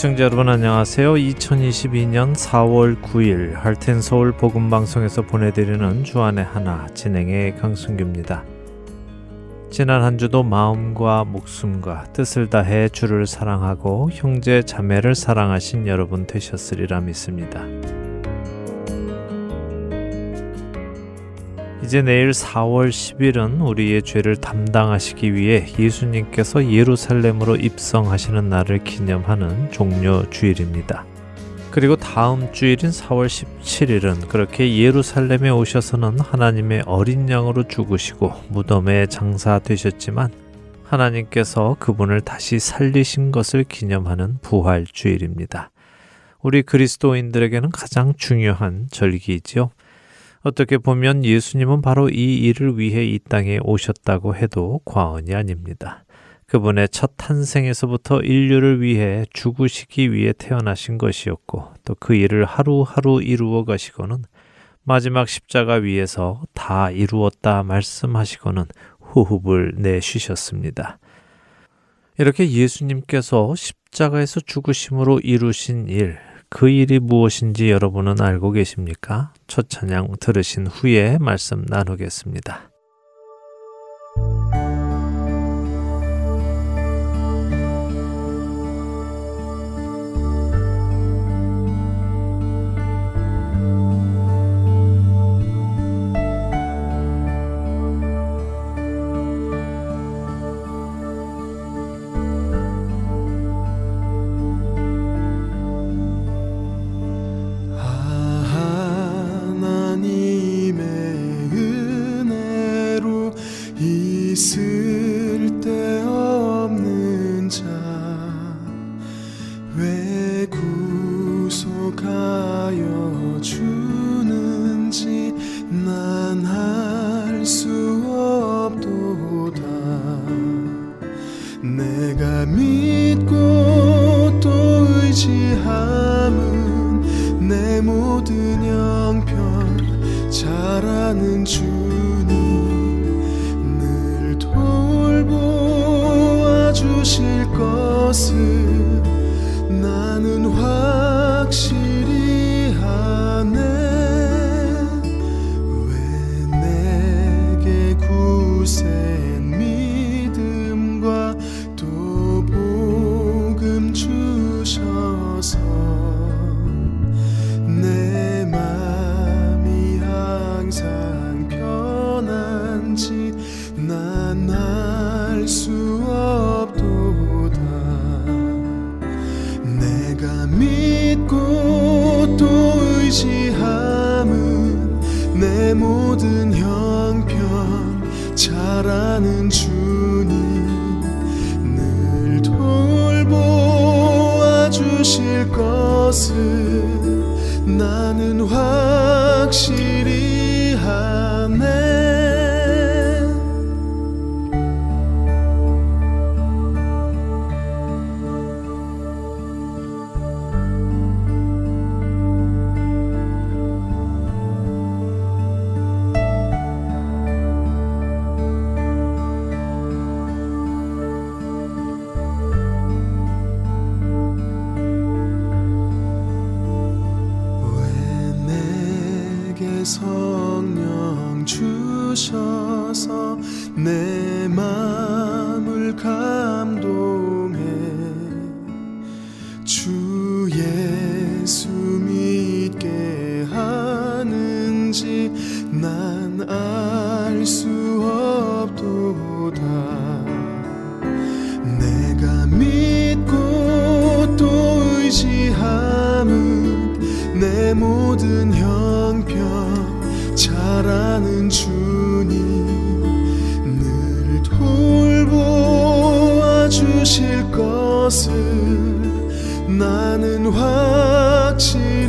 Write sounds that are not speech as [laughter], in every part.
애청자 여러분 안녕하세요. 2022년 4월 9일 할텐 서울 복음 방송에서 보내드리는 주안의 하나 진행의 강승규입니다. 지난 한 주도 마음과 목숨과 뜻을 다해 주를 사랑하고 형제 자매를 사랑하신 여러분 되셨으리라 믿습니다. 이제 내일 4월 10일은 우리의 죄를 담당하시기 위해 예수님께서 예루살렘으로 입성하시는 날을 기념하는 종료 주일입니다. 그리고 다음 주일인 4월 17일은 그렇게 예루살렘에 오셔서는 하나님의 어린 양으로 죽으시고 무덤에 장사되셨지만 하나님께서 그분을 다시 살리신 것을 기념하는 부활 주일입니다. 우리 그리스도인들에게는 가장 중요한 절기이지요. 어떻게 보면 예수님은 바로 이 일을 위해 이 땅에 오셨다고 해도 과언이 아닙니다. 그분의 첫 탄생에서부터 인류를 위해 죽으시기 위해 태어나신 것이었고 또 그 일을 하루하루 이루어 가시고는 마지막 십자가 위에서 다 이루었다 말씀하시고는 호흡을 내쉬셨습니다. 이렇게 예수님께서 십자가에서 죽으심으로 이루신 일, 그 일이 무엇인지 여러분은 알고 계십니까? 첫 찬양 들으신 후에 말씀 나누겠습니다. 있을 때 없는 자. 있는지 난 알 수 없도다. 내가 믿고 또 의지함은 내 모든 형편 잘 아는 주님 늘 돌보아 주실 것을 나는 확신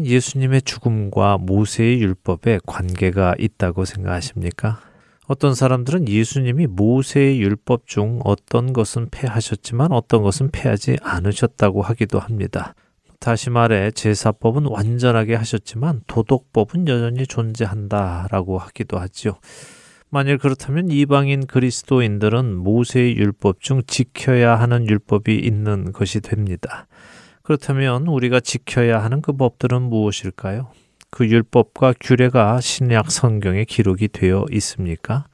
여러분은 예수님의 죽음과 모세의 율법에 관계가 있다고 생각하십니까? 어떤 사람들은 예수님이 모세의 율법 중 어떤 것은 폐하셨지만 어떤 것은 폐하지 않으셨다고 하기도 합니다. 다시 말해 제사법은 완전하게 하셨지만 도덕법은 여전히 존재한다라고 하기도 하지요. 만일 그렇다면 이방인 그리스도인들은 모세의 율법 중 지켜야 하는 율법이 있는 것이 됩니다. 그렇다면 우리가 지켜야 하는 그 법들은 무엇일까요? 그 율법과 규례가 신약 성경에 기록이 되어 있습니까?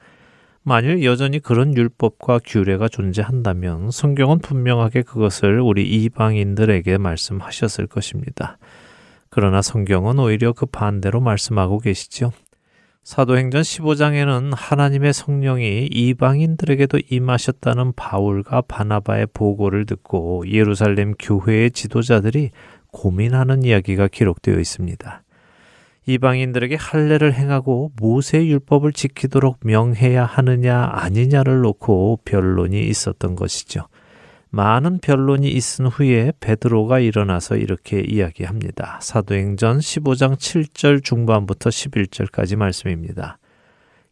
만일 여전히 그런 율법과 규례가 존재한다면 성경은 분명하게 그것을 우리 이방인들에게 말씀하셨을 것입니다. 그러나 성경은 오히려 그 반대로 말씀하고 계시죠. 사도행전 15장에는 하나님의 성령이 이방인들에게도 임하셨다는 바울과 바나바의 보고를 듣고 예루살렘 교회의 지도자들이 고민하는 이야기가 기록되어 있습니다. 이방인들에게 할례를 행하고 모세 율법을 지키도록 명해야 하느냐 아니냐를 놓고 변론이 있었던 것이죠. 많은 변론이 있은 후에 베드로가 일어나서 이렇게 이야기합니다. 사도행전 15장 7절 중반부터 11절까지 말씀입니다.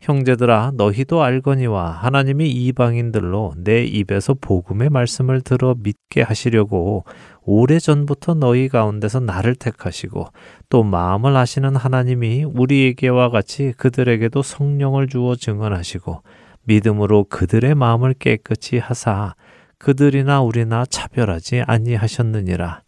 형제들아 너희도 알거니와 하나님이 이방인들로 내 입에서 복음의 말씀을 들어 믿게 하시려고 오래전부터 너희 가운데서 나를 택하시고 또 마음을 아시는 하나님이 우리에게와 같이 그들에게도 성령을 주어 증언하시고 믿음으로 그들의 마음을 깨끗이 하사 그들이나 우리나 차별하지 아니하셨느니라.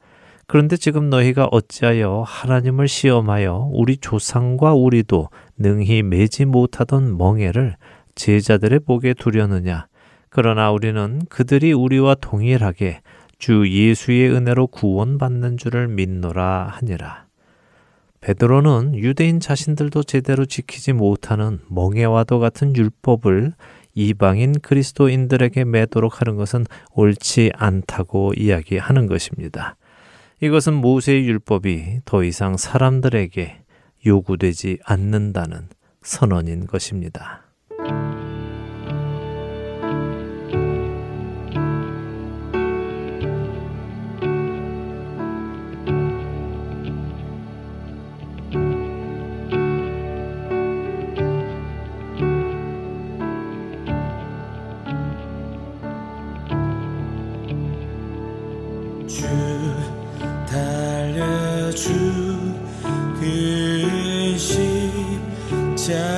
그런데 지금 너희가 어찌하여 하나님을 시험하여 우리 조상과 우리도 능히 매지 못하던 멍에를 제자들의 복에 두려느냐. 그러나 우리는 그들이 우리와 동일하게 주 예수의 은혜로 구원받는 줄을 믿노라 하니라. 베드로는 유대인 자신들도 제대로 지키지 못하는 멍에와도 같은 율법을 이방인 그리스도인들에게 매도록 하는 것은 옳지 않다고 이야기하는 것입니다. 이것은 모세의 율법이 더 이상 사람들에게 요구되지 않는다는 선언인 것입니다. time.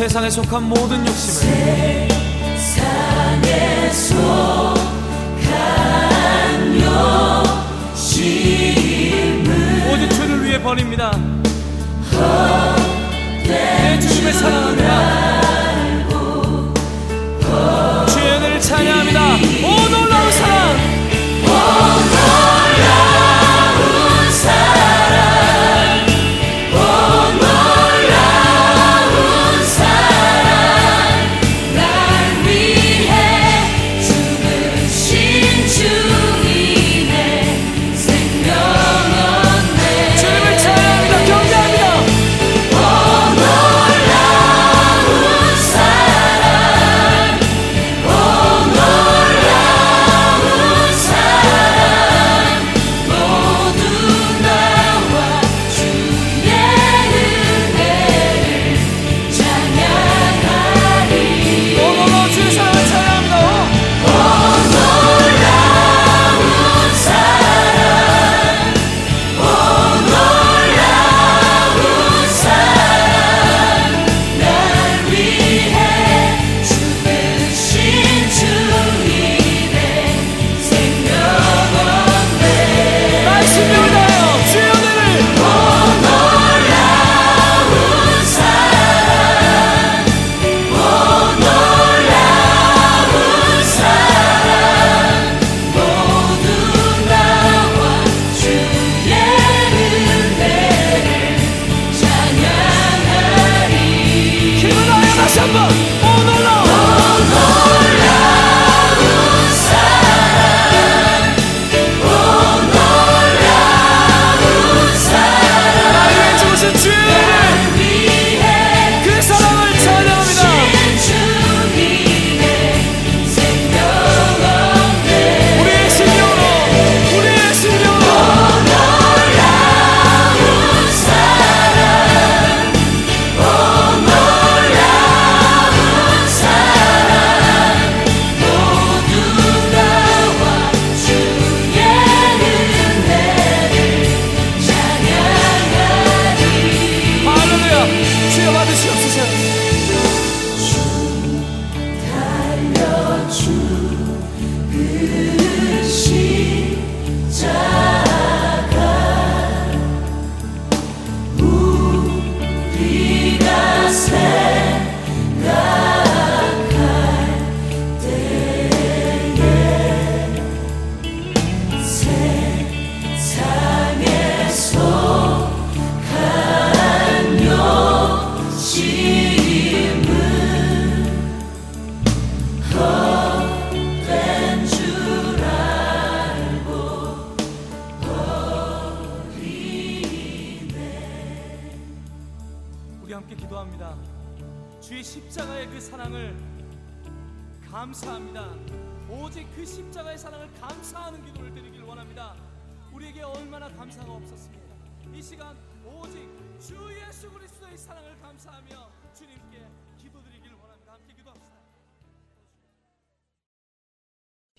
세상에 속한 모든 욕심을 세상에 속한 욕심을 모든 죄를 위해 버립니다. 내 주님을 사랑합니다. 주연을 찬양합니다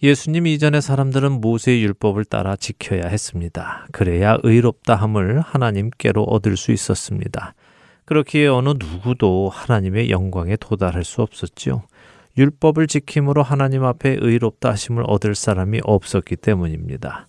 예수님 이전의 사람들은 모세의 율법을 따라 지켜야 했습니다. 그래야 의롭다 함을 하나님께로 얻을 수 있었습니다. 그렇기에 어느 누구도 하나님의 영광에 도달할 수 없었지요. 율법을 지킴으로 하나님 앞에 의롭다 하심을 얻을 사람이 없었기 때문입니다.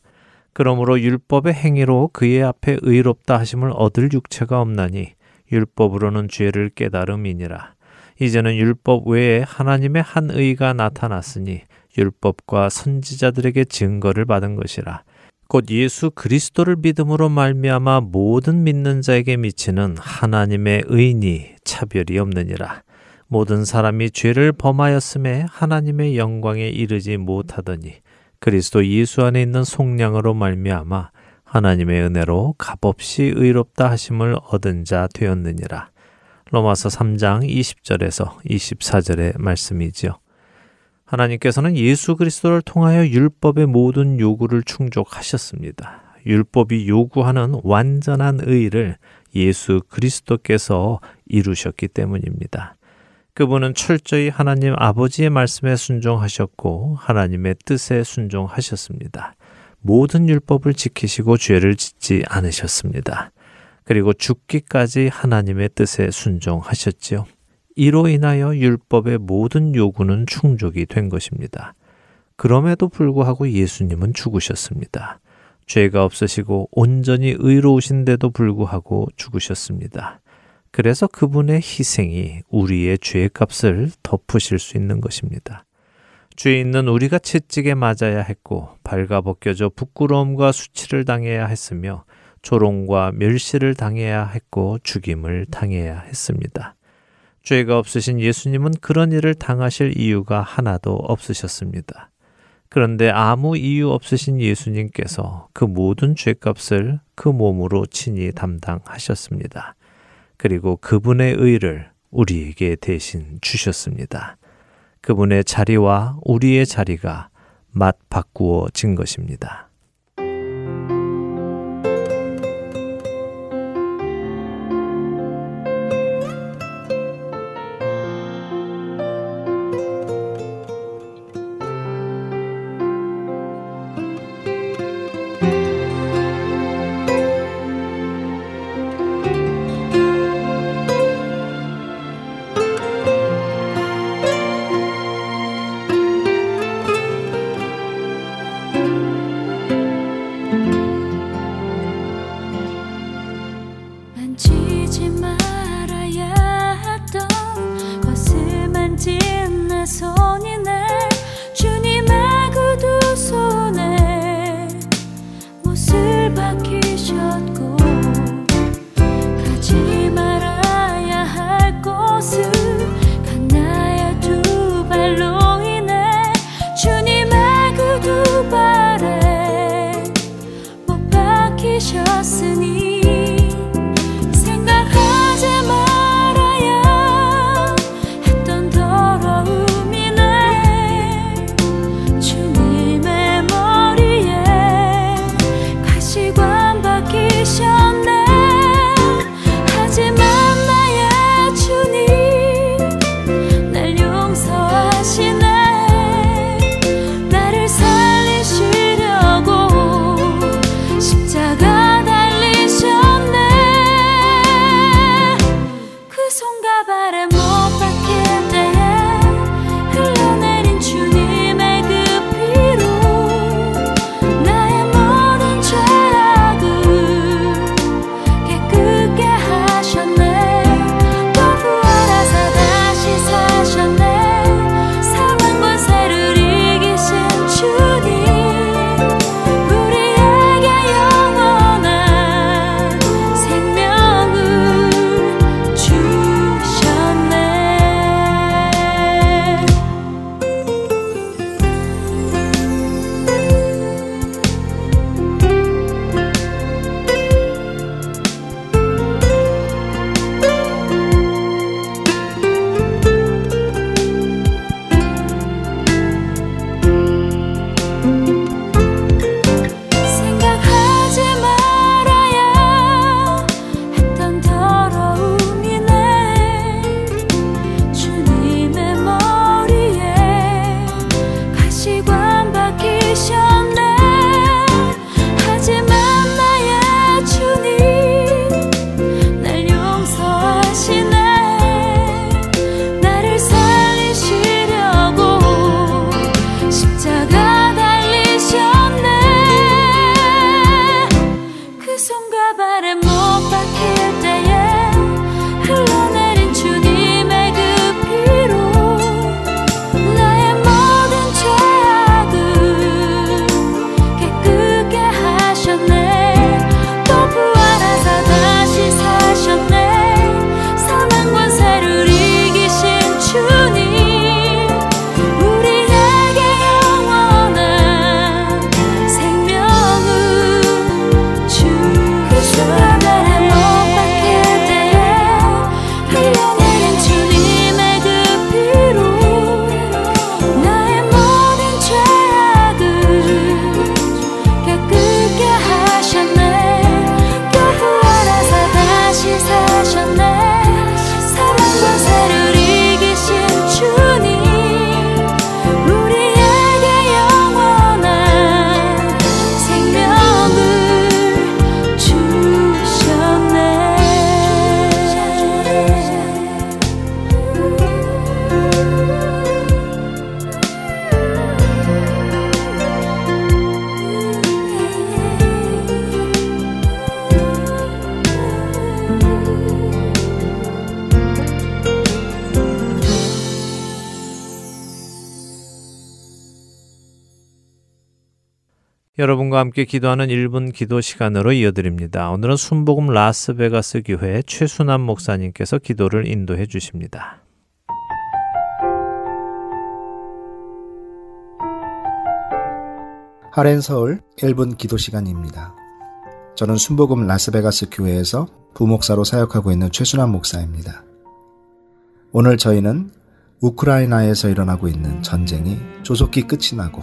그러므로 율법의 행위로 그의 앞에 의롭다 하심을 얻을 육체가 없나니 율법으로는 죄를 깨달음이니라. 이제는 율법 외에 하나님의 한 의가 나타났으니 율법과 선지자들에게 증거를 받은 것이라. 곧 예수 그리스도를 믿음으로 말미암아 모든 믿는 자에게 미치는 하나님의 의니 차별이 없느니라. 모든 사람이 죄를 범하였음에 하나님의 영광에 이르지 못하더니 그리스도 예수 안에 있는 속량으로 말미암아 하나님의 은혜로 값없이 의롭다 하심을 얻은 자 되었느니라. 로마서 3장 20절에서 24절의 말씀이지요. 하나님께서는 예수 그리스도를 통하여 율법의 모든 요구를 충족하셨습니다. 율법이 요구하는 완전한 의를 예수 그리스도께서 이루셨기 때문입니다. 그분은 철저히 하나님 아버지의 말씀에 순종하셨고 하나님의 뜻에 순종하셨습니다. 모든 율법을 지키시고 죄를 짓지 않으셨습니다. 그리고 죽기까지 하나님의 뜻에 순종하셨지요. 이로 인하여 율법의 모든 요구는 충족이 된 것입니다. 그럼에도 불구하고 예수님은 죽으셨습니다. 죄가 없으시고 온전히 의로우신데도 불구하고 죽으셨습니다. 그래서 그분의 희생이 우리의 죄 값을 덮으실 수 있는 것입니다. 죄 있는 우리가 채찍에 맞아야 했고 발가벗겨져 부끄러움과 수치를 당해야 했으며 조롱과 멸시를 당해야 했고 죽임을 당해야 했습니다. 죄가 없으신 예수님은 그런 일을 당하실 이유가 하나도 없으셨습니다. 그런데 아무 이유 없으신 예수님께서 그 모든 죄값을 그 몸으로 친히 담당하셨습니다. 그리고 그분의 의를 우리에게 대신 주셨습니다. 그분의 자리와 우리의 자리가 맛 바꾸어진 것입니다. 함께 기도하는 1분 기도 시간으로 이어드립니다. 오늘은 순복음 라스베가스 교회 최순남 목사님께서 기도를 인도해 주십니다. 하렌 서울 1분 기도 시간입니다. 저는 순복음 라스베가스 교회에서 부목사로 사역하고 있는 최순환 목사입니다. 오늘 저희는 우크라이나에서 일어나고 있는 전쟁이 조속히 끝이 나고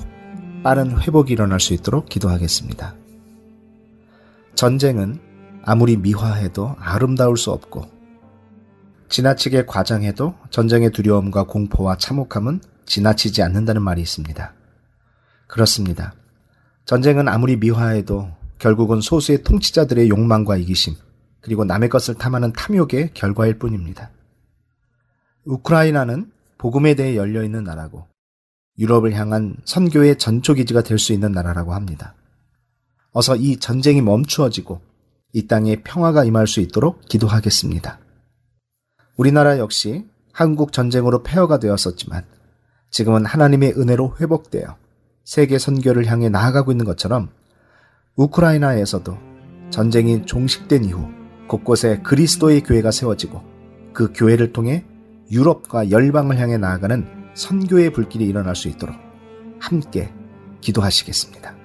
빠른 회복이 일어날 수 있도록 기도하겠습니다. 전쟁은 아무리 미화해도 아름다울 수 없고 지나치게 과장해도 전쟁의 두려움과 공포와 참혹함은 지나치지 않는다는 말이 있습니다. 그렇습니다. 전쟁은 아무리 미화해도 결국은 소수의 통치자들의 욕망과 이기심, 그리고 남의 것을 탐하는 탐욕의 결과일 뿐입니다. 우크라이나는 복음에 대해 열려 있는 나라고 유럽을 향한 선교의 전초기지가 될 수 있는 나라라고 합니다. 어서 이 전쟁이 멈추어지고 이 땅에 평화가 임할 수 있도록 기도하겠습니다. 우리나라 역시 한국 전쟁으로 폐허가 되었었지만 지금은 하나님의 은혜로 회복되어 세계 선교를 향해 나아가고 있는 것처럼 우크라이나에서도 전쟁이 종식된 이후 곳곳에 그리스도의 교회가 세워지고 그 교회를 통해 유럽과 열방을 향해 나아가는 선교의 불길이 일어날 수 있도록 함께 기도하시겠습니다.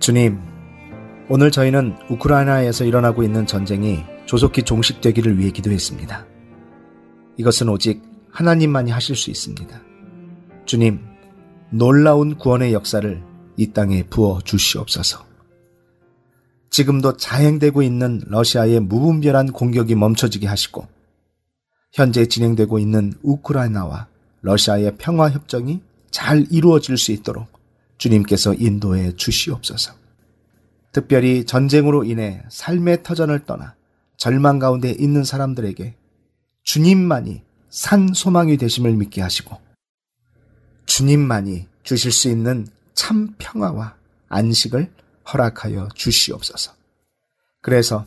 주님, 오늘 저희는 우크라이나에서 일어나고 있는 전쟁이 조속히 종식되기를 위해 기도했습니다. 이것은 오직 하나님만이 하실 수 있습니다. 주님, 놀라운 구원의 역사를 이 땅에 부어 주시옵소서. 지금도 자행되고 있는 러시아의 무분별한 공격이 멈춰지게 하시고, 현재 진행되고 있는 우크라이나와 러시아의 평화 협정이 잘 이루어질 수 있도록 주님께서 인도해 주시옵소서. 특별히 전쟁으로 인해 삶의 터전을 떠나 절망 가운데 있는 사람들에게 주님만이 산 소망이 되심을 믿게 하시고 주님만이 주실 수 있는 참 평화와 안식을 허락하여 주시옵소서. 그래서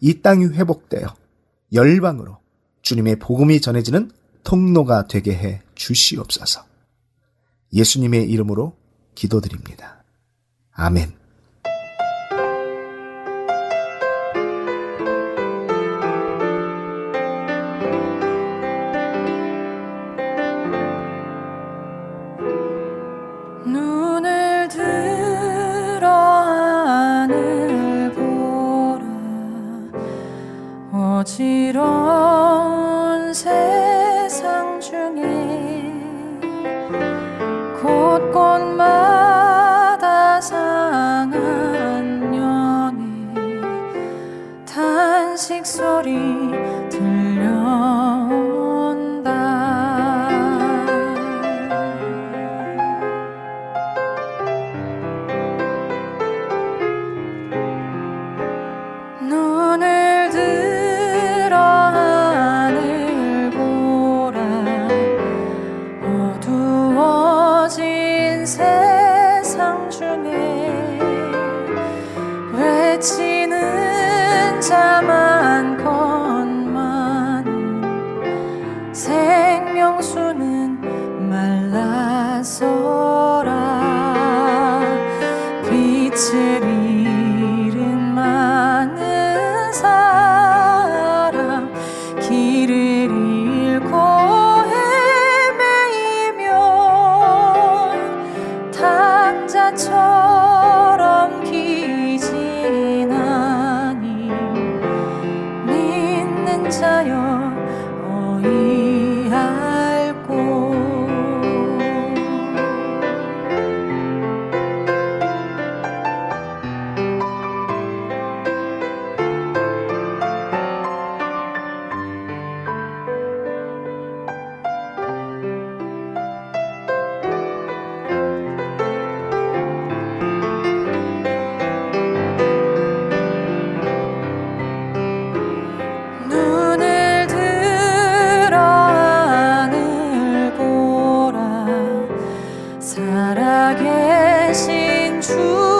이 땅이 회복되어 열방으로 주님의 복음이 전해지는 통로가 되게 해 주시옵소서. 예수님의 이름으로 기도드립니다. 아멘. 살아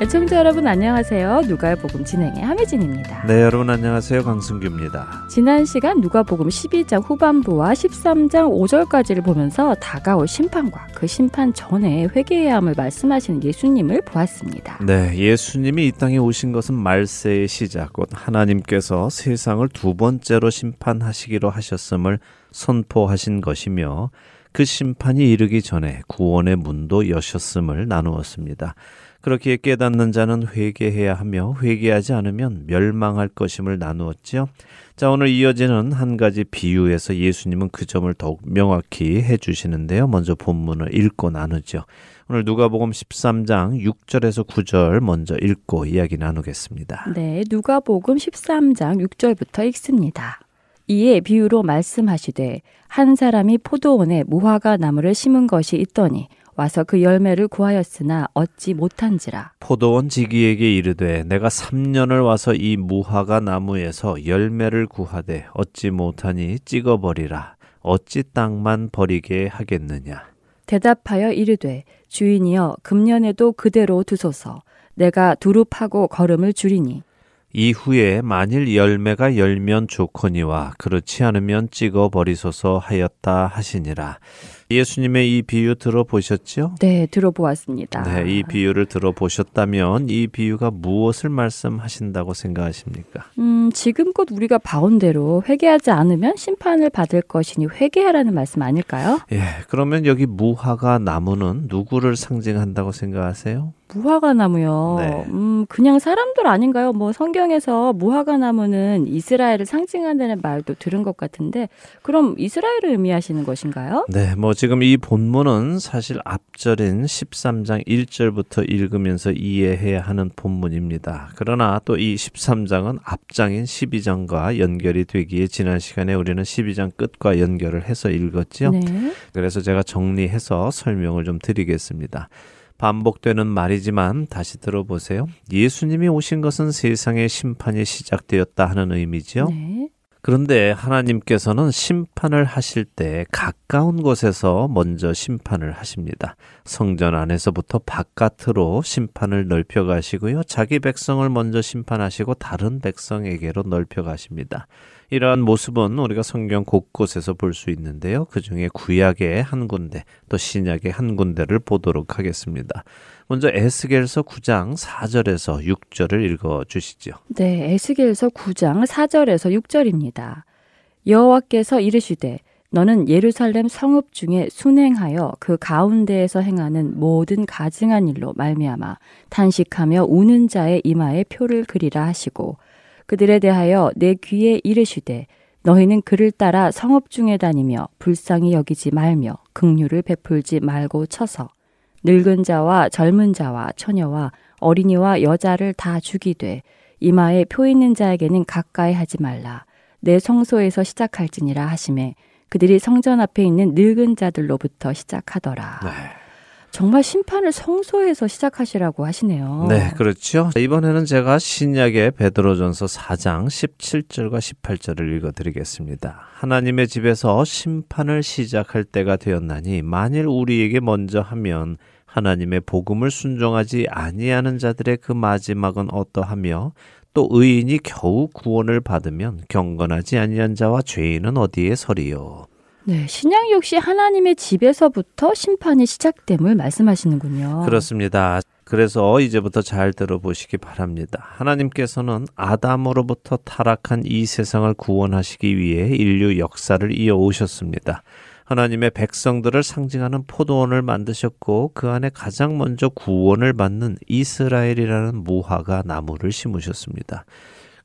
애청자 여러분 안녕하세요. 누가복음 진행의 함혜진입니다. 네, 여러분 안녕하세요. 강승규입니다. 지난 시간 누가복음 12장 후반부와 13장 5절까지를 보면서 다가올 심판과 그 심판 전에 회개해야 함을 말씀하시는 예수님을 보았습니다. 네, 예수님이 이 땅에 오신 것은 말세의 시작, 곧 하나님께서 세상을 두 번째로 심판하시기로 하셨음을 선포하신 것이며 그 심판이 이르기 전에 구원의 문도 여셨음을 나누었습니다. 그렇기에 깨닫는 자는 회개해야 하며 회개하지 않으면 멸망할 것임을 나누었지요. 자, 오늘 이어지는 한 가지 비유에서 예수님은 그 점을 더욱 명확히 해 주시는데요. 먼저 본문을 읽고 나누죠. 오늘 누가복음 13장 6절에서 9절 먼저 읽고 이야기 나누겠습니다. 네, 누가복음 13장 6절부터 읽습니다. 이에 비유로 말씀하시되 한 사람이 포도원에 무화과 나무를 심은 것이 있더니 와서 그 열매를 구하였으나 얻지 못한지라. 포도원 지기에게 이르되 내가 3년을 와서 이 무화과 나무에서 열매를 구하되 얻지 못하니 찍어버리라. 어찌 땅만 버리게 하겠느냐. 대답하여 이르되 주인이여 금년에도 그대로 두소서 내가 두릅하고 걸음을 줄이니 이후에 만일 열매가 열면 좋거니와 그렇지 않으면 찍어 버리소서 하였다 하시니라. 예수님의 이 비유 들어보셨죠? 네, 들어보았습니다. 네, 이 비유를 들어보셨다면 이 비유가 무엇을 말씀하신다고 생각하십니까? 음, 지금껏 우리가 봐온 대로 회개하지 않으면 심판을 받을 것이니 회개하라는 말씀 아닐까요? 예, 그러면 여기 무화과 나무는 누구를 상징한다고 생각하세요? 무화과 나무요. 네. 음, 그냥 사람들 아닌가요? 뭐 성경에서 무화과 나무는 이스라엘을 상징한다는 말도 들은 것 같은데, 그럼 이스라엘을 의미하시는 것인가요? 네, 뭐 지금 이 본문은 사실 앞절인 13장 1절부터 읽으면서 이해해야 하는 본문입니다. 그러나 또 이 13장은 앞장인 12장과 연결이 되기에 지난 시간에 우리는 12장 끝과 연결을 해서 읽었죠. 네. 그래서 제가 정리해서 설명을 좀 드리겠습니다. 반복되는 말이지만 다시 들어보세요. 예수님이 오신 것은 세상의 심판이 시작되었다 하는 의미죠. 네. 그런데 하나님께서는 심판을 하실 때 가까운 곳에서 먼저 심판을 하십니다. 성전 안에서부터 바깥으로 심판을 넓혀 가시고요. 자기 백성을 먼저 심판하시고 다른 백성에게로 넓혀 가십니다. 이러한 모습은 우리가 성경 곳곳에서 볼 수 있는데요. 그 중에 구약의 한 군데, 또 신약의 한 군데를 보도록 하겠습니다. 먼저 에스겔서 9장 4절에서 6절을 읽어 주시죠. 네, 에스겔서 9장 4절에서 6절입니다. 여호와께서 이르시되 너는 예루살렘 성읍 중에 순행하여 그 가운데에서 행하는 모든 가증한 일로 말미암아 탄식하며 우는 자의 이마에 표를 그리라 하시고 그들에 대하여 내 귀에 이르시되 너희는 그를 따라 성읍 중에 다니며 불쌍히 여기지 말며 긍휼을 베풀지 말고 쳐서 늙은 자와 젊은 자와 처녀와 어린이와 여자를 다 죽이되 이마에 표 있는 자에게는 가까이 하지 말라 내 성소에서 시작할지니라 하심에 그들이 성전 앞에 있는 늙은 자들로부터 시작하더라. 네. 정말 심판을 성소에서 시작하시라고 하시네요. 네, 그렇죠. 이번에는 제가 신약의 베드로전서 4장 17절과 18절을 읽어 드리겠습니다. 하나님의 집에서 심판을 시작할 때가 되었나니 만일 우리에게 먼저 하면 하나님의 복음을 순종하지 아니하는 자들의 그 마지막은 어떠하며 또 의인이 겨우 구원을 받으면 경건하지 아니한 자와 죄인은 어디에 서리요. 네, 신약 역시 하나님의 집에서부터 심판이 시작됨을 말씀하시는군요. 그렇습니다. 그래서 이제부터 잘 들어보시기 바랍니다. 하나님께서는 아담으로부터 타락한 이 세상을 구원하시기 위해 인류 역사를 이어 오셨습니다. 하나님의 백성들을 상징하는 포도원을 만드셨고 그 안에 가장 먼저 구원을 받는 이스라엘이라는 무화과 나무를 심으셨습니다.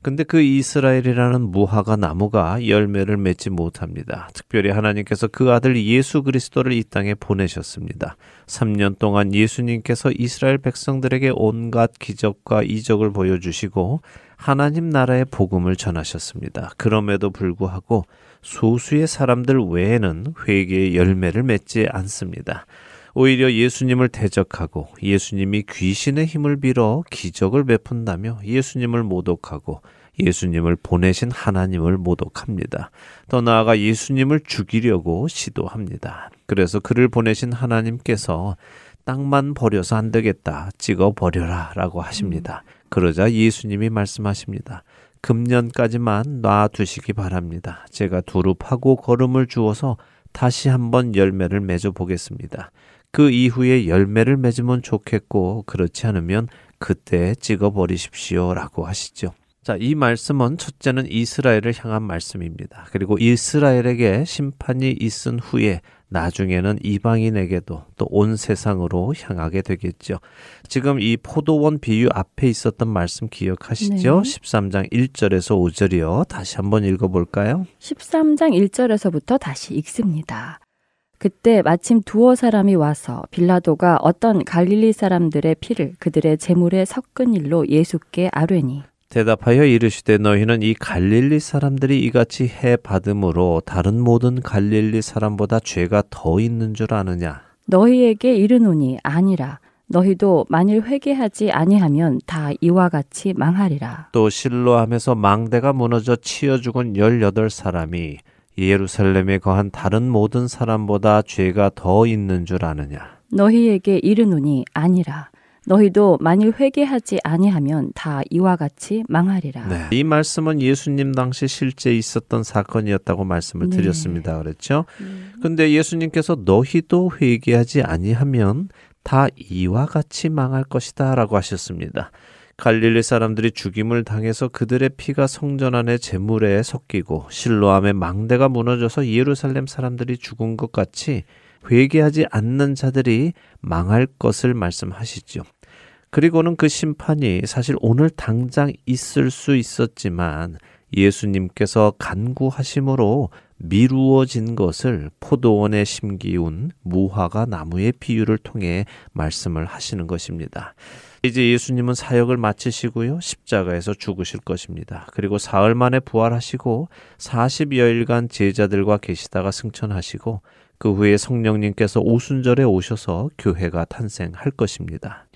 근데 그 이스라엘이라는 무화과 나무가 열매를 맺지 못합니다. 특별히 하나님께서 그 아들 예수 그리스도를 이 땅에 보내셨습니다. 3년 동안 예수님께서 이스라엘 백성들에게 온갖 기적과 이적을 보여주시고 하나님 나라의 복음을 전하셨습니다. 그럼에도 불구하고 소수의 사람들 외에는 회개의 열매를 맺지 않습니다. 오히려 예수님을 대적하고 예수님이 귀신의 힘을 빌어 기적을 베푼다며 예수님을 모독하고 예수님을 보내신 하나님을 모독합니다. 더 나아가 예수님을 죽이려고 시도합니다. 그래서 그를 보내신 하나님께서 땅만 버려서 안 되겠다. 찍어 버려라. 라고 하십니다. 그러자 예수님이 말씀하십니다. 금년까지만 놔두시기 바랍니다. 제가 두릅하고 걸음을 주어서 다시 한번 열매를 맺어 보겠습니다. 그 이후에 열매를 맺으면 좋겠고 그렇지 않으면 그때 찍어 버리십시오 라고 하시죠. 자, 이 말씀은 첫째는 이스라엘을 향한 말씀입니다. 그리고 이스라엘에게 심판이 있은 후에 나중에는 이방인에게도 또 온 세상으로 향하게 되겠죠. 지금 이 포도원 비유 앞에 있었던 말씀 기억하시죠? 네. 13장 1절에서 5절이요. 다시 한번 읽어 볼까요? 13장 1절에서부터 다시 읽습니다. 그때 마침 두어 사람이 와서 빌라도가 어떤 갈릴리 사람들의 피를 그들의 재물에 섞은 일로 예수께 아뢰니. 대답하여 이르시되 너희는 이 갈릴리 사람들이 이같이 해 받음으로 다른 모든 갈릴리 사람보다 죄가 더 있는 줄 아느냐? 너희에게 이르노니 아니라 너희도 만일 회개하지 아니하면 다 이와 같이 망하리라. 또 실로함에서 망대가 무너져 치여 죽은 열여덟 사람이 예루살렘에 거한 다른 모든 사람보다 죄가 더 있는 줄 아느냐? 너희에게 이르노니 아니라 너희도 만일 회개하지 아니하면 다 이와 같이 망하리라. 네. 이 말씀은 예수님 당시 실제 있었던 사건이었다고 말씀을 네. 드렸습니다. 그렇죠? 음. 근데 예수님께서 너희도 회개하지 아니하면 다 이와 같이 망할 것이다라고 하셨습니다. 갈릴리 사람들이 죽임을 당해서 그들의 피가 성전 안에 재물에 섞이고 실로암의 망대가 무너져서 예루살렘 사람들이 죽은 것 같이 회개하지 않는 자들이 망할 것을 말씀하시죠. 그리고는 그 심판이 사실 오늘 당장 있을 수 있었지만 예수님께서 간구하심으로 미루어진 것을 포도원에 심기운 무화과 나무의 비유를 통해 말씀을 하시는 것입니다. 이제 예수님은 사역을 마치시고요. 십자가에서 죽으실 것입니다. 그리고 사흘 만에 부활하시고 40여일간 제자들과 계시다가 승천하시고 그 후에 성령님께서 오순절에 오셔서 교회가 탄생할 것입니다.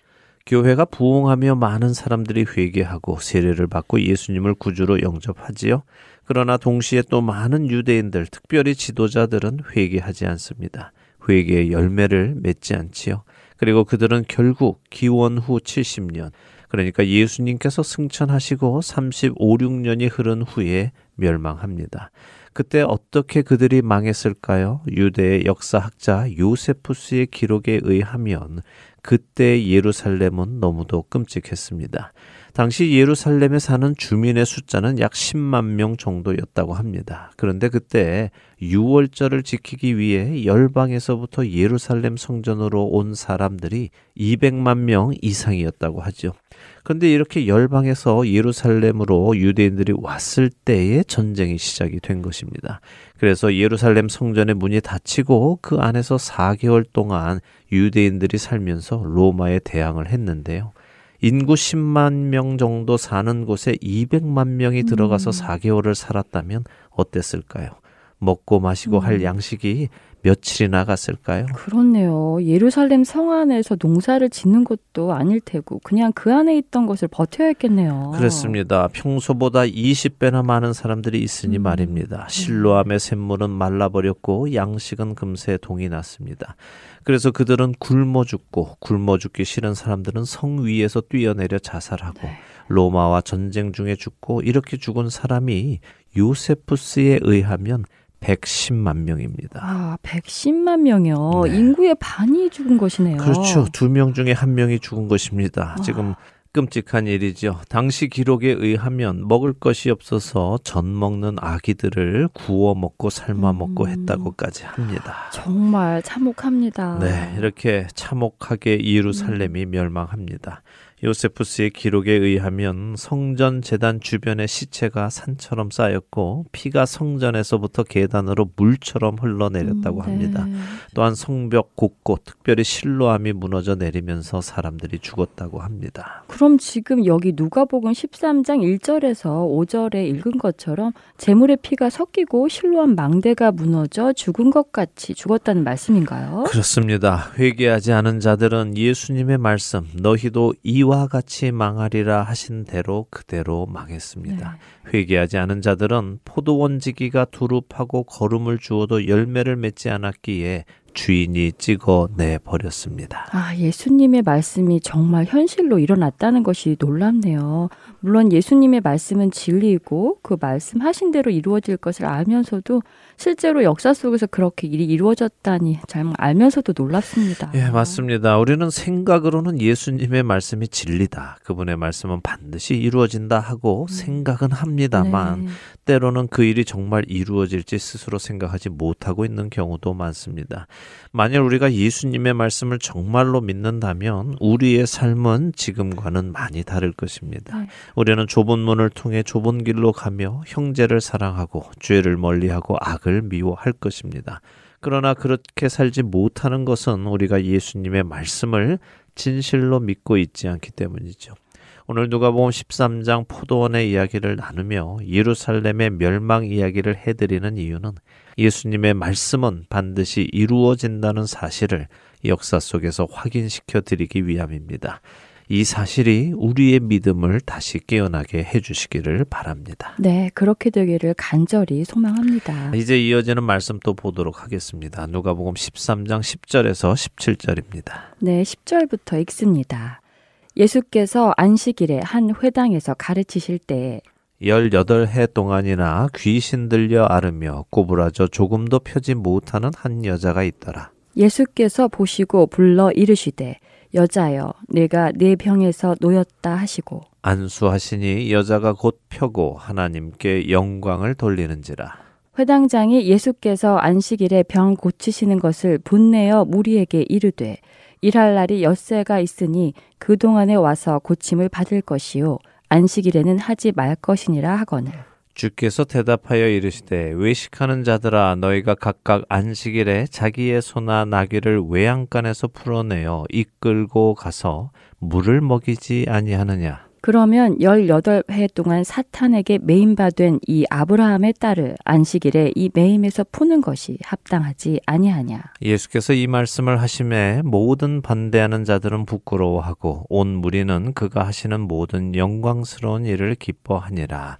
교회가 부흥하며 많은 사람들이 회개하고 세례를 받고 예수님을 구주로 영접하지요. 그러나 동시에 또 많은 유대인들, 특별히 지도자들은 회개하지 않습니다. 회개의 열매를 맺지 않지요. 그리고 그들은 결국 기원 후 70년, 그러니까 예수님께서 승천하시고 35, 6년이 흐른 후에 멸망합니다. 그때 어떻게 그들이 망했을까요? 유대의 역사학자 요세푸스의 기록에 의하면 그때 예루살렘은 너무도 끔찍했습니다. 당시 예루살렘에 사는 주민의 숫자는 약 10만 명 정도였다고 합니다. 그런데 그때 6월절을 지키기 위해 열방에서부터 예루살렘 성전으로 온 사람들이 200만 명 이상이었다고 하죠. 그런데 이렇게 열방에서 예루살렘으로 유대인들이 왔을 때에 전쟁이 시작이 된 것입니다. 그래서 예루살렘 성전의 문이 닫히고 그 안에서 4개월 동안 유대인들이 살면서 로마에 대항을 했는데요. 인구 10만 명 정도 사는 곳에 200만 명이 들어가서 음. 4개월을 살았다면 어땠을까요? 먹고 마시고 음. 할 양식이 며칠이나 갔을까요? 그렇네요. 예루살렘 성 안에서 농사를 짓는 것도 아닐 테고 그냥 그 안에 있던 것을 버텨야 했겠네요. 그렇습니다. 평소보다 20배나 많은 사람들이 있으니 음. 말입니다. 실로암의 샘물은 말라버렸고 양식은 금세 동이 났습니다. 그래서 그들은 굶어 죽고 굶어 죽기 싫은 사람들은 성 위에서 뛰어내려 자살하고 네. 로마와 전쟁 중에 죽고 이렇게 죽은 사람이 요세푸스에 의하면 110만 명입니다. 아, 110만 명이요. 네. 인구의 반이 죽은 것이네요. 그렇죠. 두 명 중에 한 명이 죽은 것입니다. 아. 지금 끔찍한 일이죠. 당시 기록에 의하면 먹을 것이 없어서 전 먹는 아기들을 구워 먹고 삶아 먹고 음. 했다고까지 합니다. 정말 참혹합니다. 네, 이렇게 참혹하게 예루살렘이 음. 멸망합니다. 요세푸스의 기록에 의하면 성전 재단 주변의 시체가 산처럼 쌓였고 피가 성전에서부터 계단으로 물처럼 흘러내렸다고 음, 네. 합니다. 또한 성벽 곳곳 특별히 실로암이 무너져 내리면서 사람들이 죽었다고 합니다. 그럼 지금 여기 누가복음 13장 1절에서 5절에 읽은 것처럼 재물의 피가 섞이고 실로한 망대가 무너져 죽은 것 같이 죽었다는 말씀인가요? 그렇습니다. 회개하지 않은 자들은 예수님의 말씀 너희도 이와 같이 망하리라 하신 대로 그대로 망했습니다. 회개하지 않은 자들은 포도원 지기가 두릅하고 거름을 주어도 열매를 맺지 않았기에 주인이 찍어 내 버렸습니다. 아, 예수님의 말씀이 정말 현실로 일어났다는 것이 놀랍네요. 물론 예수님의 말씀은 진리이고 그 말씀하신 대로 이루어질 것을 알면서도 실제로 역사 속에서 그렇게 일이 이루어졌다니 잘 알면서도 놀랍습니다. 예, 맞습니다. 우리는 생각으로는 예수님의 말씀이 진리다. 그분의 말씀은 반드시 이루어진다 하고 생각은 합니다만 네. 때로는 그 일이 정말 이루어질지 스스로 생각하지 못하고 있는 경우도 많습니다. 만약 우리가 예수님의 말씀을 정말로 믿는다면 우리의 삶은 지금과는 많이 다를 것입니다. 네. 우리는 좁은 문을 통해 좁은 길로 가며 형제를 사랑하고 죄를 멀리하고 악을 미워할 것입니다. 그러나 그렇게 살지 못하는 것은 우리가 예수님의 말씀을 진실로 믿고 있지 않기 때문이죠. 오늘 누가복음 13장 포도원의 이야기를 나누며 예루살렘의 멸망 이야기를 해드리는 이유는 예수님의 말씀은 반드시 이루어진다는 사실을 역사 속에서 확인시켜 드리기 위함입니다. 이 사실이 우리의 믿음을 다시 깨어나게 해주시기를 바랍니다. 네, 그렇게 되기를 간절히 소망합니다. 이제 이어지는 말씀 또 보도록 하겠습니다. 누가복음 13장 10절에서 17절입니다. 네, 10절부터 읽습니다. 예수께서 안식일에 한 회당에서 가르치실 때에 18해 동안이나 귀신 들려 앓으며 꼬부라져 조금도 펴지 못하는 한 여자가 있더라. 예수께서 보시고 불러 이르시되 여자여 내가 내 병에서 놓였다 하시고 안수하시니 여자가 곧 펴고 하나님께 영광을 돌리는지라. 회당장이 예수께서 안식일에 병 고치시는 것을 분내어 무리에게 이르되 일할 날이 엿새가 있으니 그 동안에 와서 고침을 받을 것이요 안식일에는 하지 말 것이니라 하거늘 주께서 대답하여 이르시되 외식하는 자들아 너희가 각각 안식일에 자기의 소나 나귀를 외양간에서 풀어내어 이끌고 가서 물을 먹이지 아니하느냐 그러면 18해 동안 사탄에게 매임받은 이 아브라함의 딸을 안식일에 이 매임에서 푸는 것이 합당하지 아니하냐. 예수께서 이 말씀을 하심에 모든 반대하는 자들은 부끄러워하고 온 무리는 그가 하시는 모든 영광스러운 일을 기뻐하니라.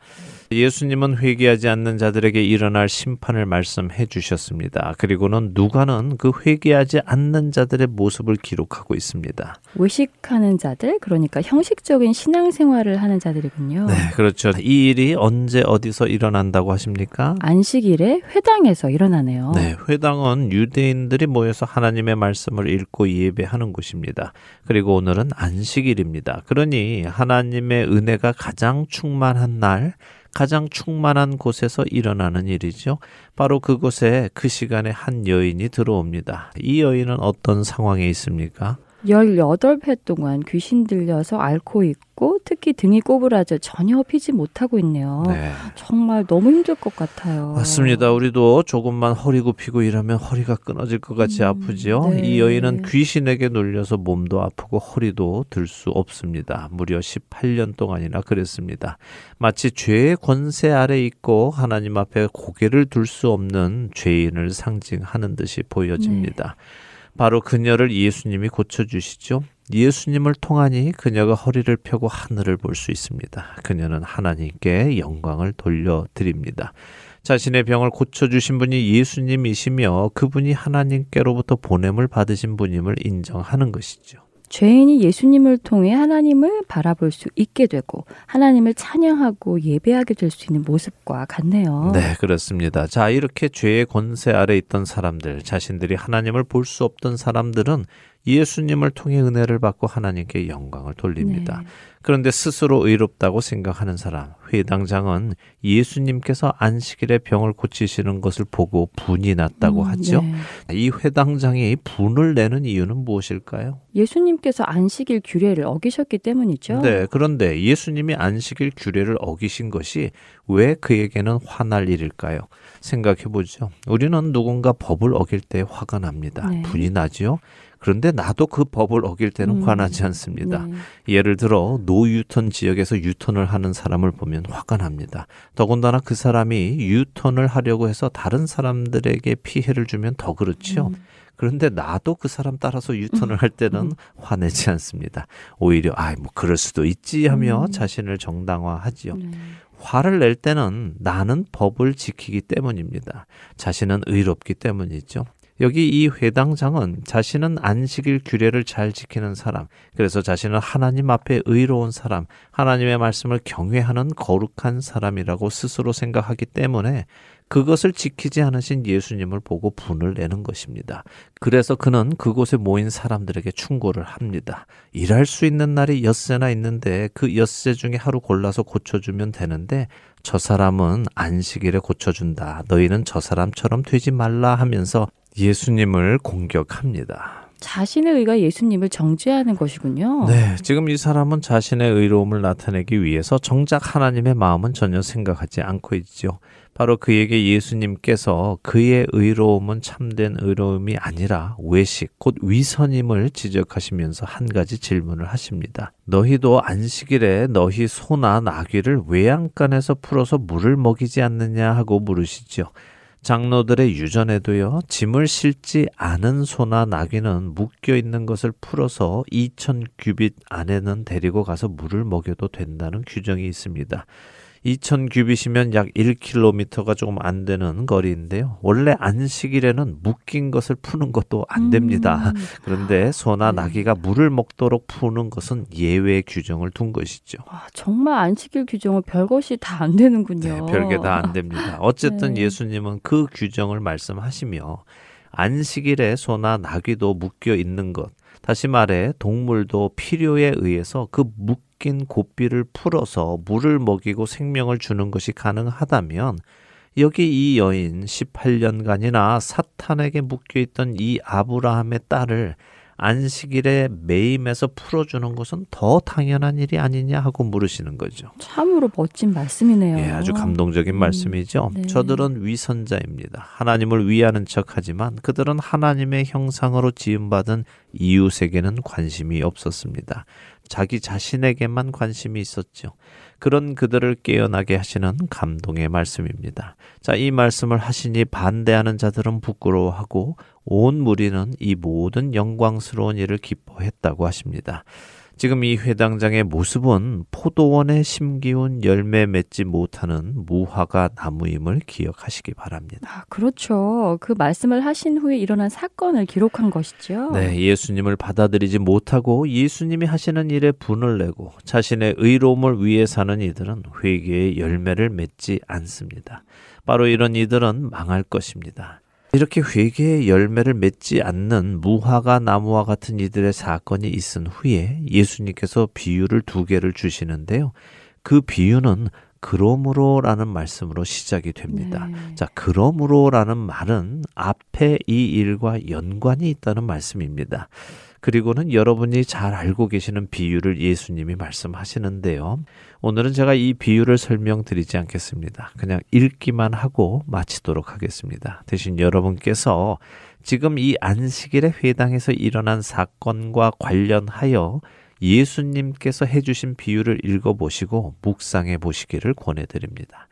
예수님은 회개하지 않는 자들에게 일어날 심판을 말씀해 주셨습니다. 그리고는 누가는 그 회개하지 않는 자들의 모습을 기록하고 있습니다. 외식하는 자들, 그러니까 형식적인 신앙생활을 하는 자들이군요. 네, 그렇죠. 이 일이 언제 어디서 일어난다고 하십니까? 안식일에 회당에서 일어나네요. 네, 회당은 유대인들이 모여서 하나님의 말씀을 읽고 예배하는 곳입니다. 그리고 오늘은 안식일입니다. 그러니 하나님의 은혜가 가장 충만한 날, 가장 충만한 곳에서 일어나는 일이죠. 바로 그곳에 그 시간에 한 여인이 들어옵니다. 이 여인은 어떤 상황에 있습니까? 18회 동안 귀신 들려서 앓고 있고 특히 등이 꼬부라져 전혀 피지 못하고 있네요. 네. 정말 너무 힘들 것 같아요. 맞습니다. 우리도 조금만 허리 굽히고 일하면 허리가 끊어질 것 같이 아프죠. 네. 이 여인은 귀신에게 눌려서 몸도 아프고 허리도 들 수 없습니다. 무려 18년 동안이나 그랬습니다. 마치 죄의 권세 아래 있고 하나님 앞에 고개를 둘 수 없는 죄인을 상징하는 듯이 보여집니다. 바로 그녀를 예수님이 고쳐주시죠. 예수님을 통하니 그녀가 허리를 펴고 하늘을 볼 수 있습니다. 그녀는 하나님께 영광을 돌려드립니다. 자신의 병을 고쳐주신 분이 예수님이시며 그분이 하나님께로부터 보냄을 받으신 분임을 인정하는 것이죠. 죄인이 예수님을 통해 하나님을 바라볼 수 있게 되고 하나님을 찬양하고 예배하게 될 수 있는 모습과 같네요. 네, 그렇습니다. 자, 이렇게 죄의 권세 아래 있던 사람들, 자신들이 하나님을 볼 수 없던 사람들은 예수님을 통해 은혜를 받고 하나님께 영광을 돌립니다. 네. 그런데 스스로 의롭다고 생각하는 사람, 회당장은 예수님께서 안식일에 병을 고치시는 것을 보고 분이 났다고 음, 하죠. 네. 이 회당장이 분을 내는 이유는 무엇일까요? 예수님께서 안식일 규례를 어기셨기 때문이죠. 네, 그런데 예수님이 안식일 규례를 어기신 것이 왜 그에게는 화날 일일까요? 생각해 보죠. 우리는 누군가 법을 어길 때 화가 납니다. 네. 분이 나지요. 그런데 나도 그 법을 어길 때는 음, 화나지 않습니다. 네. 예를 들어 노유턴 지역에서 유턴을 하는 사람을 보면 화가 납니다. 더군다나 그 사람이 유턴을 하려고 해서 다른 사람들에게 피해를 주면 더 그렇죠. 음. 그런데 나도 그 사람 따라서 유턴을 할 때는 화내지 않습니다. 오히려 아이 뭐 그럴 수도 있지 하며 음. 자신을 정당화하지요. 네. 화를 낼 때는 나는 법을 지키기 때문입니다. 자신은 의롭기 때문이죠. 여기 이 회당장은 자신은 안식일 규례를 잘 지키는 사람, 그래서 자신은 하나님 앞에 의로운 사람, 하나님의 말씀을 경외하는 거룩한 사람이라고 스스로 생각하기 때문에 그것을 지키지 않으신 예수님을 보고 분을 내는 것입니다. 그래서 그는 그곳에 모인 사람들에게 충고를 합니다. 일할 수 있는 날이 엿새나 있는데 그 엿새 중에 하루 골라서 고쳐주면 되는데 저 사람은 안식일에 고쳐준다. 너희는 저 사람처럼 되지 말라 하면서 예수님을 공격합니다. 자신의 의가 예수님을 정죄하는 것이군요. 네, 지금 이 사람은 자신의 의로움을 나타내기 위해서 정작 하나님의 마음은 전혀 생각하지 않고 있죠. 바로 그에게 예수님께서 그의 의로움은 참된 의로움이 아니라 외식, 곧 위선임을 지적하시면서 한 가지 질문을 하십니다. 너희도 안식일에 너희 소나 나귀를 외양간에서 풀어서 물을 먹이지 않느냐 하고 물으시죠. 장로들의 유전에도요, 짐을 실지 않은 소나 나귀는 묶여 있는 것을 풀어서 2000 규빗 안에는 데리고 가서 물을 먹여도 된다는 규정이 있습니다. 2000 규빗이면 약 1km가 조금 안 되는 거리인데요. 원래 안식일에는 묶인 것을 푸는 것도 안 됩니다. 음. [laughs] 그런데 소나 네. 나귀가 물을 먹도록 푸는 것은 예외 규정을 둔 것이죠. 아, 정말 안식일 규정은 별것이 다 안 되는군요. 네, 별게 다 안 됩니다. 어쨌든 네. 예수님은 그 규정을 말씀하시며 안식일에 소나 나귀도 묶여 있는 것, 다시 말해 동물도 필요에 의해서 그 묶 인 고삐를 풀어서 물을 먹이고 생명을 주는 것이 가능하다면 여기 이 여인 18년간이나 사탄에게 묶여 있던 이 아브라함의 딸을 안식일에 매임해서 풀어주는 것은 더 당연한 일이 아니냐 하고 물으시는 거죠. 참으로 멋진 말씀이네요. 예, 아주 감동적인 음, 말씀이죠. 네. 저들은 위선자입니다. 하나님을 위하는 척하지만 그들은 하나님의 형상으로 지음받은 이웃에게는 관심이 없었습니다. 자기 자신에게만 관심이 있었죠. 그런 그들을 깨어나게 하시는 감동의 말씀입니다. 자, 이 말씀을 하시니 반대하는 자들은 부끄러워하고 온 무리는 이 모든 영광스러운 일을 기뻐했다고 하십니다. 지금 이 회당장의 모습은 포도원에 심기운 열매 맺지 못하는 무화과 나무임을 기억하시기 바랍니다. 아, 그렇죠. 그 말씀을 하신 후에 일어난 사건을 기록한 것이죠. 네, 예수님을 받아들이지 못하고 예수님이 하시는 일에 분을 내고 자신의 의로움을 위해 사는 이들은 회개의 열매를 맺지 않습니다. 바로 이런 이들은 망할 것입니다. 이렇게 회개의 열매를 맺지 않는 무화과 나무와 같은 이들의 사건이 있은 후에 예수님께서 비유를 두 개를 주시는데요. 그 비유는 그러므로라는 말씀으로 시작이 됩니다. 네. 자, 그러므로라는 말은 앞에 이 일과 연관이 있다는 말씀입니다. 그리고는 여러분이 잘 알고 계시는 비유를 예수님이 말씀하시는데요. 오늘은 제가 이 비유를 설명드리지 않겠습니다. 그냥 읽기만 하고 마치도록 하겠습니다. 대신 여러분께서 지금 이 안식일의 회당에서 일어난 사건과 관련하여 예수님께서 해주신 비유를 읽어보시고 묵상해 보시기를 권해드립니다.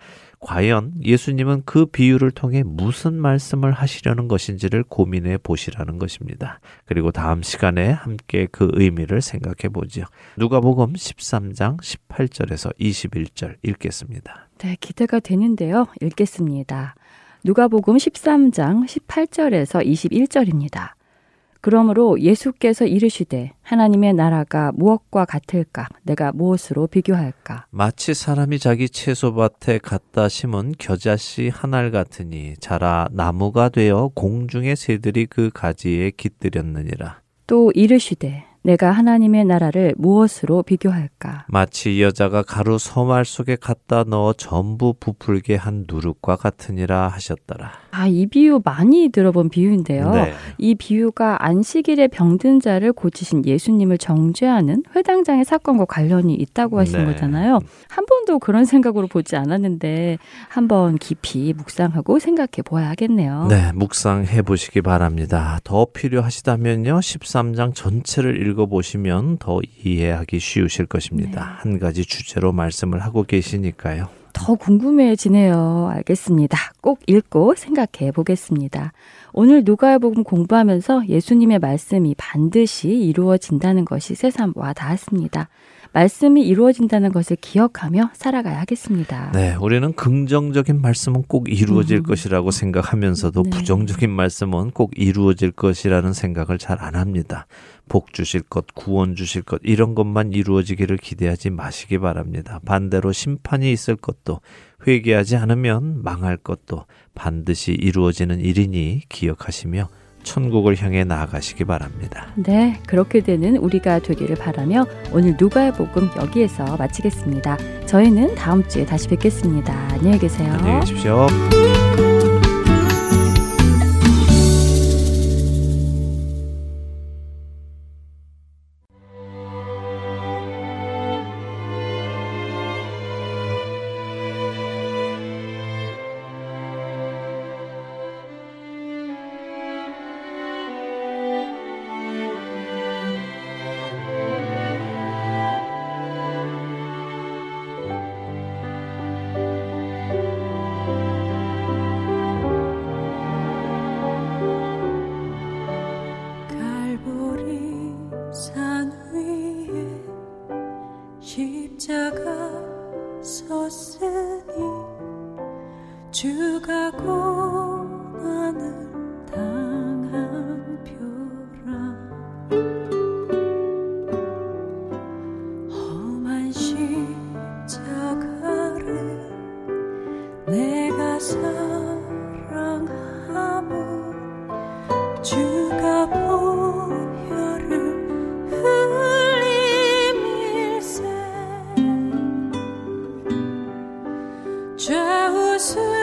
과연 예수님은 그 비유를 통해 무슨 말씀을 하시려는 것인지를 고민해 보시라는 것입니다. 그리고 다음 시간에 함께 그 의미를 생각해 보지요. 누가복음 13장 18절에서 21절 읽겠습니다. 네, 기대가 되는데요. 읽겠습니다. 누가복음 13장 18절에서 21절입니다. 그러므로 예수께서 이르시되 하나님의 나라가 무엇과 같을까? 내가 무엇으로 비교할까? 마치 사람이 자기 채소밭에 갖다 심은 겨자씨 한 알 같으니 자라 나무가 되어 공중의 새들이 그 가지에 깃들였느니라. 또 이르시되 내가 하나님의 나라를 무엇으로 비교할까? 마치 여자가 가루 소말 속에 갖다 넣어 전부 부풀게 한 누룩과 같으니라 하셨더라. 아, 이 비유 많이 들어본 비유인데요. 네. 이 비유가 안식일에 병든 자를 고치신 예수님을 정죄하는 회당장의 사건과 관련이 있다고 하신 네. 거잖아요. 한 번도 그런 [laughs] 생각으로 보지 않았는데 한번 깊이 묵상하고 생각해 보아야 하겠네요. 네, 묵상해 보시기 바랍니다. 더 필요하시다면요. 13장 전체를 읽어 보시면 더 이해하기 쉬우실 것입니다. 한 가지 주제로 말씀을 하고 계시니까요. 더 궁금해지네요. 알겠습니다. 꼭 읽고 생각해 보겠습니다. 오늘 누가복음 공부하면서 예수님의 말씀이 반드시 이루어진다는 것이 새삼 와 닿았습니다. 말씀이 이루어진다는 것을 기억하며 살아가야 하겠습니다. 네, 우리는 긍정적인 말씀은 꼭 이루어질 음. 것이라고 생각하면서도 네. 부정적인 말씀은 꼭 이루어질 것이라는 생각을 잘 안 합니다. 복 주실 것, 구원 주실 것, 이런 것만 이루어지기를 기대하지 마시기 바랍니다. 반대로 심판이 있을 것도, 회개하지 않으면 망할 것도 반드시 이루어지는 일이니 기억하시며 천국을 향해 나아가시기 바랍니다. 네, 그렇게 되는 우리가 되기를 바라며 오늘 누가복음 여기에서 마치겠습니다. 저희는 다음 주에 다시 뵙겠습니다. 안녕히 계세요. 안녕히 계십시오. 죄우 승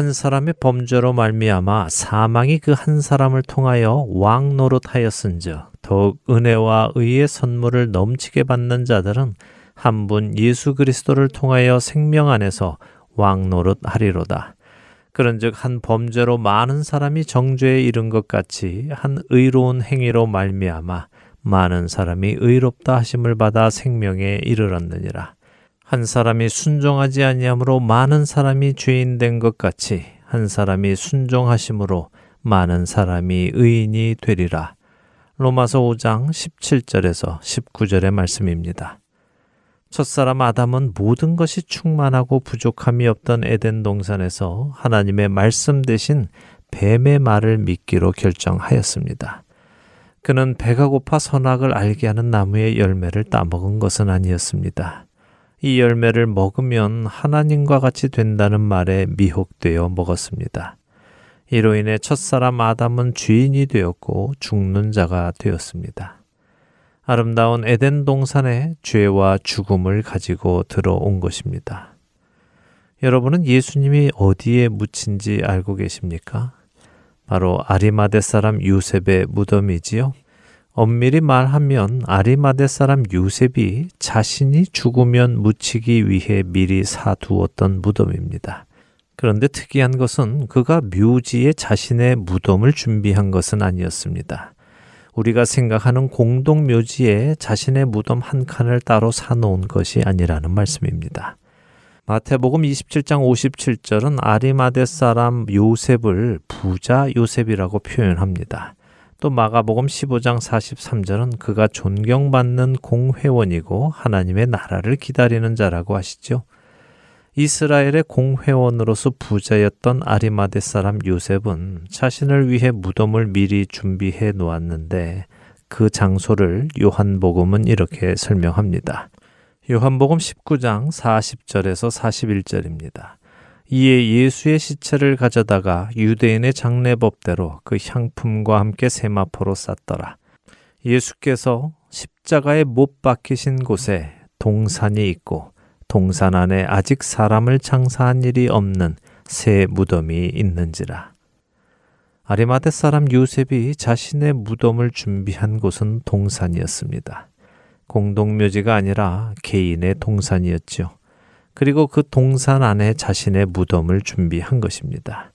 한 사람의 범죄로 말미암아 사망이 그 한 사람을 통하여 왕 노릇하였은즉 더욱 은혜와 의의 선물을 넘치게 받는 자들은 한 분 예수 그리스도를 통하여 생명 안에서 왕 노릇하리로다. 그런즉 한 범죄로 많은 사람이 정죄에 이른 것 같이 한 의로운 행위로 말미암아 많은 사람이 의롭다 하심을 받아 생명에 이르렀느니라. 한 사람이 순종하지 아니함으로 많은 사람이 죄인 된 것 같이 한 사람이 순종하심으로 많은 사람이 의인이 되리라. 로마서 5장 17절에서 19절의 말씀입니다. 첫사람 아담은 모든 것이 충만하고 부족함이 없던 에덴 동산에서 하나님의 말씀 대신 뱀의 말을 믿기로 결정하였습니다. 그는 배가 고파 선악을 알게 하는 나무의 열매를 따먹은 것은 아니었습니다. 이 열매를 먹으면 하나님과 같이 된다는 말에 미혹되어 먹었습니다. 이로 인해 첫사람 아담은 죄인이 되었고 죽는 자가 되었습니다. 아름다운 에덴 동산에 죄와 죽음을 가지고 들어온 것입니다. 여러분은 예수님이 어디에 묻힌지 알고 계십니까? 바로 아리마대 사람 요셉의 무덤이지요. 엄밀히 말하면 아리마대 사람 요셉이 자신이 죽으면 묻히기 위해 미리 사두었던 무덤입니다. 그런데 특이한 것은 그가 묘지에 자신의 무덤을 준비한 것은 아니었습니다. 우리가 생각하는 공동 묘지에 자신의 무덤 한 칸을 따로 사놓은 것이 아니라는 말씀입니다. 마태복음 27장 57절은 아리마대 사람 요셉을 부자 요셉이라고 표현합니다. 또 마가복음 15장 43절은 그가 존경받는 공회원이고 하나님의 나라를 기다리는 자라고 하시죠. 이스라엘의 공회원으로서 부자였던 아리마대 사람 요셉은 자신을 위해 무덤을 미리 준비해 놓았는데 그 장소를 요한복음은 이렇게 설명합니다. 요한복음 19장 40절에서 41절입니다. 이에 예수의 시체를 가져다가 유대인의 장례법대로 그 향품과 함께 세마포로 쌌더라. 예수께서 십자가에 못 박히신 곳에 동산이 있고 동산 안에 아직 사람을 장사한 일이 없는 새 무덤이 있는지라. 아리마대 사람 요셉이 자신의 무덤을 준비한 곳은 동산이었습니다. 공동묘지가 아니라 개인의 동산이었죠. 그리고 그 동산 안에 자신의 무덤을 준비한 것입니다.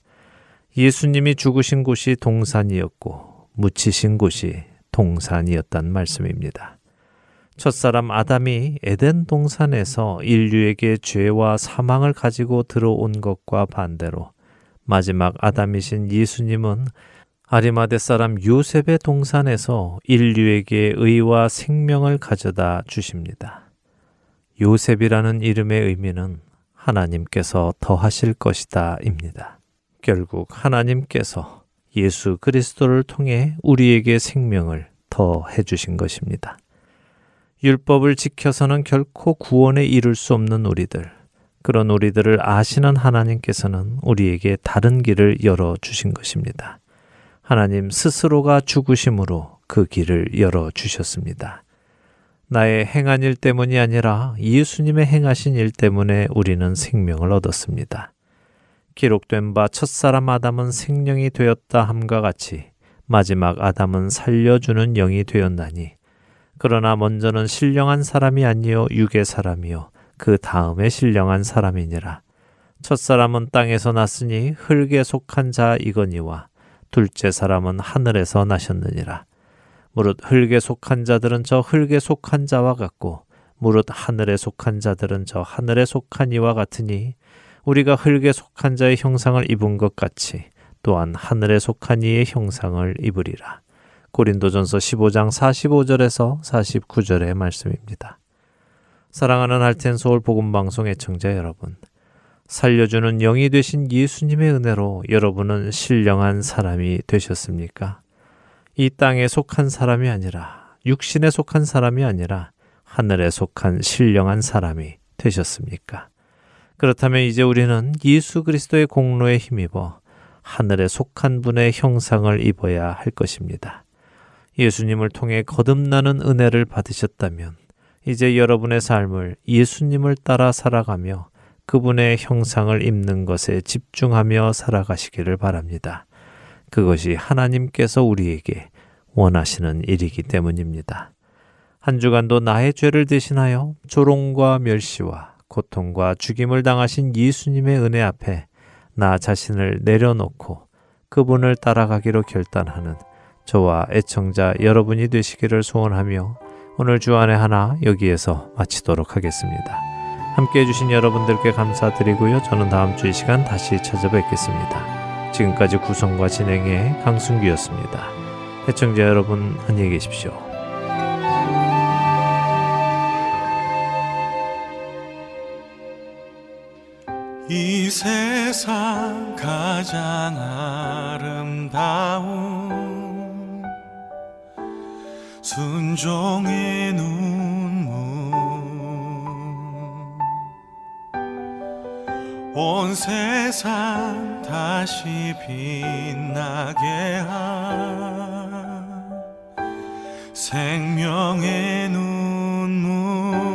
예수님이 죽으신 곳이 동산이었고 묻히신 곳이 동산이었단 말씀입니다. 첫사람 아담이 에덴 동산에서 인류에게 죄와 사망을 가지고 들어온 것과 반대로 마지막 아담이신 예수님은 아리마대 사람 요셉의 동산에서 인류에게 의와 생명을 가져다 주십니다. 요셉이라는 이름의 의미는 하나님께서 더하실 것이다 입니다. 결국 하나님께서 예수 그리스도를 통해 우리에게 생명을 더 해 주신 것입니다. 율법을 지켜서는 결코 구원에 이를 수 없는 우리들. 그런 우리들을 아시는 하나님께서는 우리에게 다른 길을 열어 주신 것입니다. 하나님 스스로가 죽으심으로 그 길을 열어 주셨습니다. 나의 행한 일 때문이 아니라 예수님의 행하신 일 때문에 우리는 생명을 얻었습니다. 기록된 바 첫사람 아담은 생명이 되었다 함과 같이 마지막 아담은 살려주는 영이 되었나니 그러나 먼저는 신령한 사람이 아니요 육의 사람이요 그 다음에 신령한 사람이니라 첫 사람은 땅에서 났으니 흙에 속한 자이거니와 둘째 사람은 하늘에서 나셨느니라 무릇 흙에 속한 자들은 저 흙에 속한 자와 같고 무릇 하늘에 속한 자들은 저 하늘에 속한 이와 같으니 우리가 흙에 속한 자의 형상을 입은 것 같이 또한 하늘에 속한 이의 형상을 입으리라. 고린도전서 15장 45절에서 49절의 말씀입니다. 사랑하는 할텐 서울 복음 방송 애청자 여러분. 살려주는 영이 되신 예수님의 은혜로 여러분은 신령한 사람이 되셨습니까? 이 땅에 속한 사람이 아니라 육신에 속한 사람이 아니라 하늘에 속한 신령한 사람이 되셨습니까? 그렇다면 이제 우리는 예수 그리스도의 공로에 힘입어 하늘에 속한 분의 형상을 입어야 할 것입니다. 예수님을 통해 거듭나는 은혜를 받으셨다면 이제 여러분의 삶을 예수님을 따라 살아가며 그분의 형상을 입는 것에 집중하며 살아가시기를 바랍니다. 그것이 하나님께서 우리에게 원하시는 일이기 때문입니다. 한 주간도 나의 죄를 대신하여 조롱과 멸시와 고통과 죽임을 당하신 예수님의 은혜 앞에 나 자신을 내려놓고 그분을 따라가기로 결단하는 저와 애청자 여러분이 되시기를 소원하며 오늘 주안의 하나 여기에서 마치도록 하겠습니다. 함께 해주신 여러분들께 감사드리고요. 저는 다음 주 이 시간 다시 찾아뵙겠습니다. 지금까지 구성과 진행의 강순기였습니다. 해청자 여러분 안녕히 계십시오. 이 세상 가장 아름다운 순종의 눈물 온 세상 다시 빛나게 한 생명의 눈물